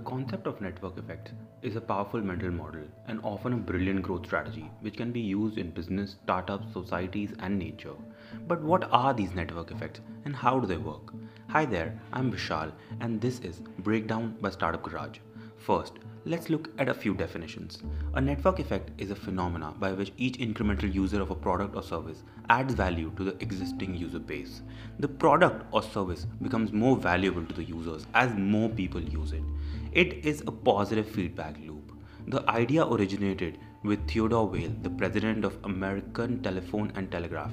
concept of network effects is a powerful mental model and often a brilliant growth strategy which can be used in business, startups, societies, and nature. But what are these network effects and how do they work? Hi there, I'm Vishal, and this is Breakdown by Startup Garage. First, let's look at a few definitions. A network effect is a phenomena by which each incremental user of a product or service adds value to the existing user base. The product or service becomes more valuable to the users as more people use it. It is a positive feedback loop. The idea originated with Theodore Vail, the president of American Telephone and Telegraph,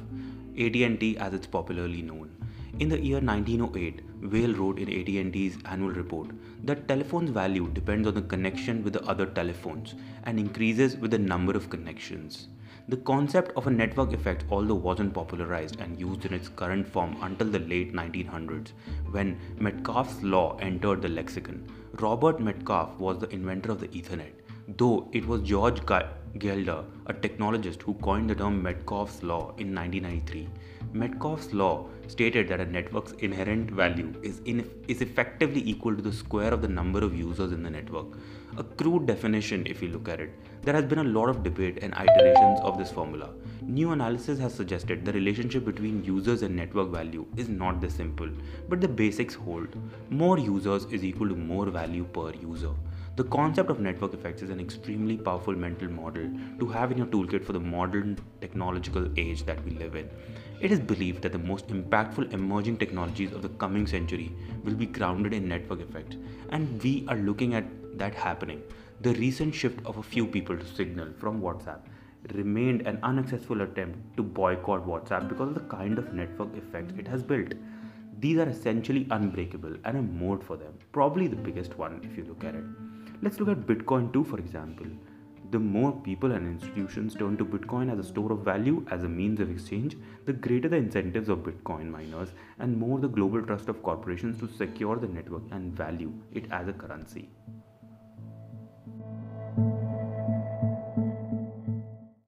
AT&T as it's popularly known. In the year 1908, Vail wrote in AT&T's annual report that telephone's value depends on the connection with the other telephones and increases with the number of connections. The concept of a network effect although wasn't popularized and used in its current form until the late 1900s when Metcalfe's law entered the lexicon. Robert Metcalfe was the inventor of the Ethernet, though it was George Gilder, a technologist who coined the term Metcalfe's law in 1993. Metcalfe's law stated that a network's inherent value is, in, is effectively equal to the square of the number of users in the network. A crude definition, if you look at it. There has been a lot of debate and iterations of this formula. New analysis has suggested the relationship between users and network value is not this simple, but the basics hold. More users is equal to more value per user. The concept of network effects is an extremely powerful mental model to have in your toolkit for the modern technological age that we live in. It is believed that the most impactful emerging technologies of the coming century will be grounded in network effects, and we are looking at that happening. The recent shift of a few people to Signal from WhatsApp remained an unsuccessful attempt to boycott WhatsApp because of the kind of network effects it has built. These are essentially unbreakable and a mode for them, probably the biggest one if you look at it. Let's look at Bitcoin too, for example. The more people and institutions turn to Bitcoin as a store of value, as a means of exchange, the greater the incentives of Bitcoin miners and more the global trust of corporations to secure the network and value it as a currency.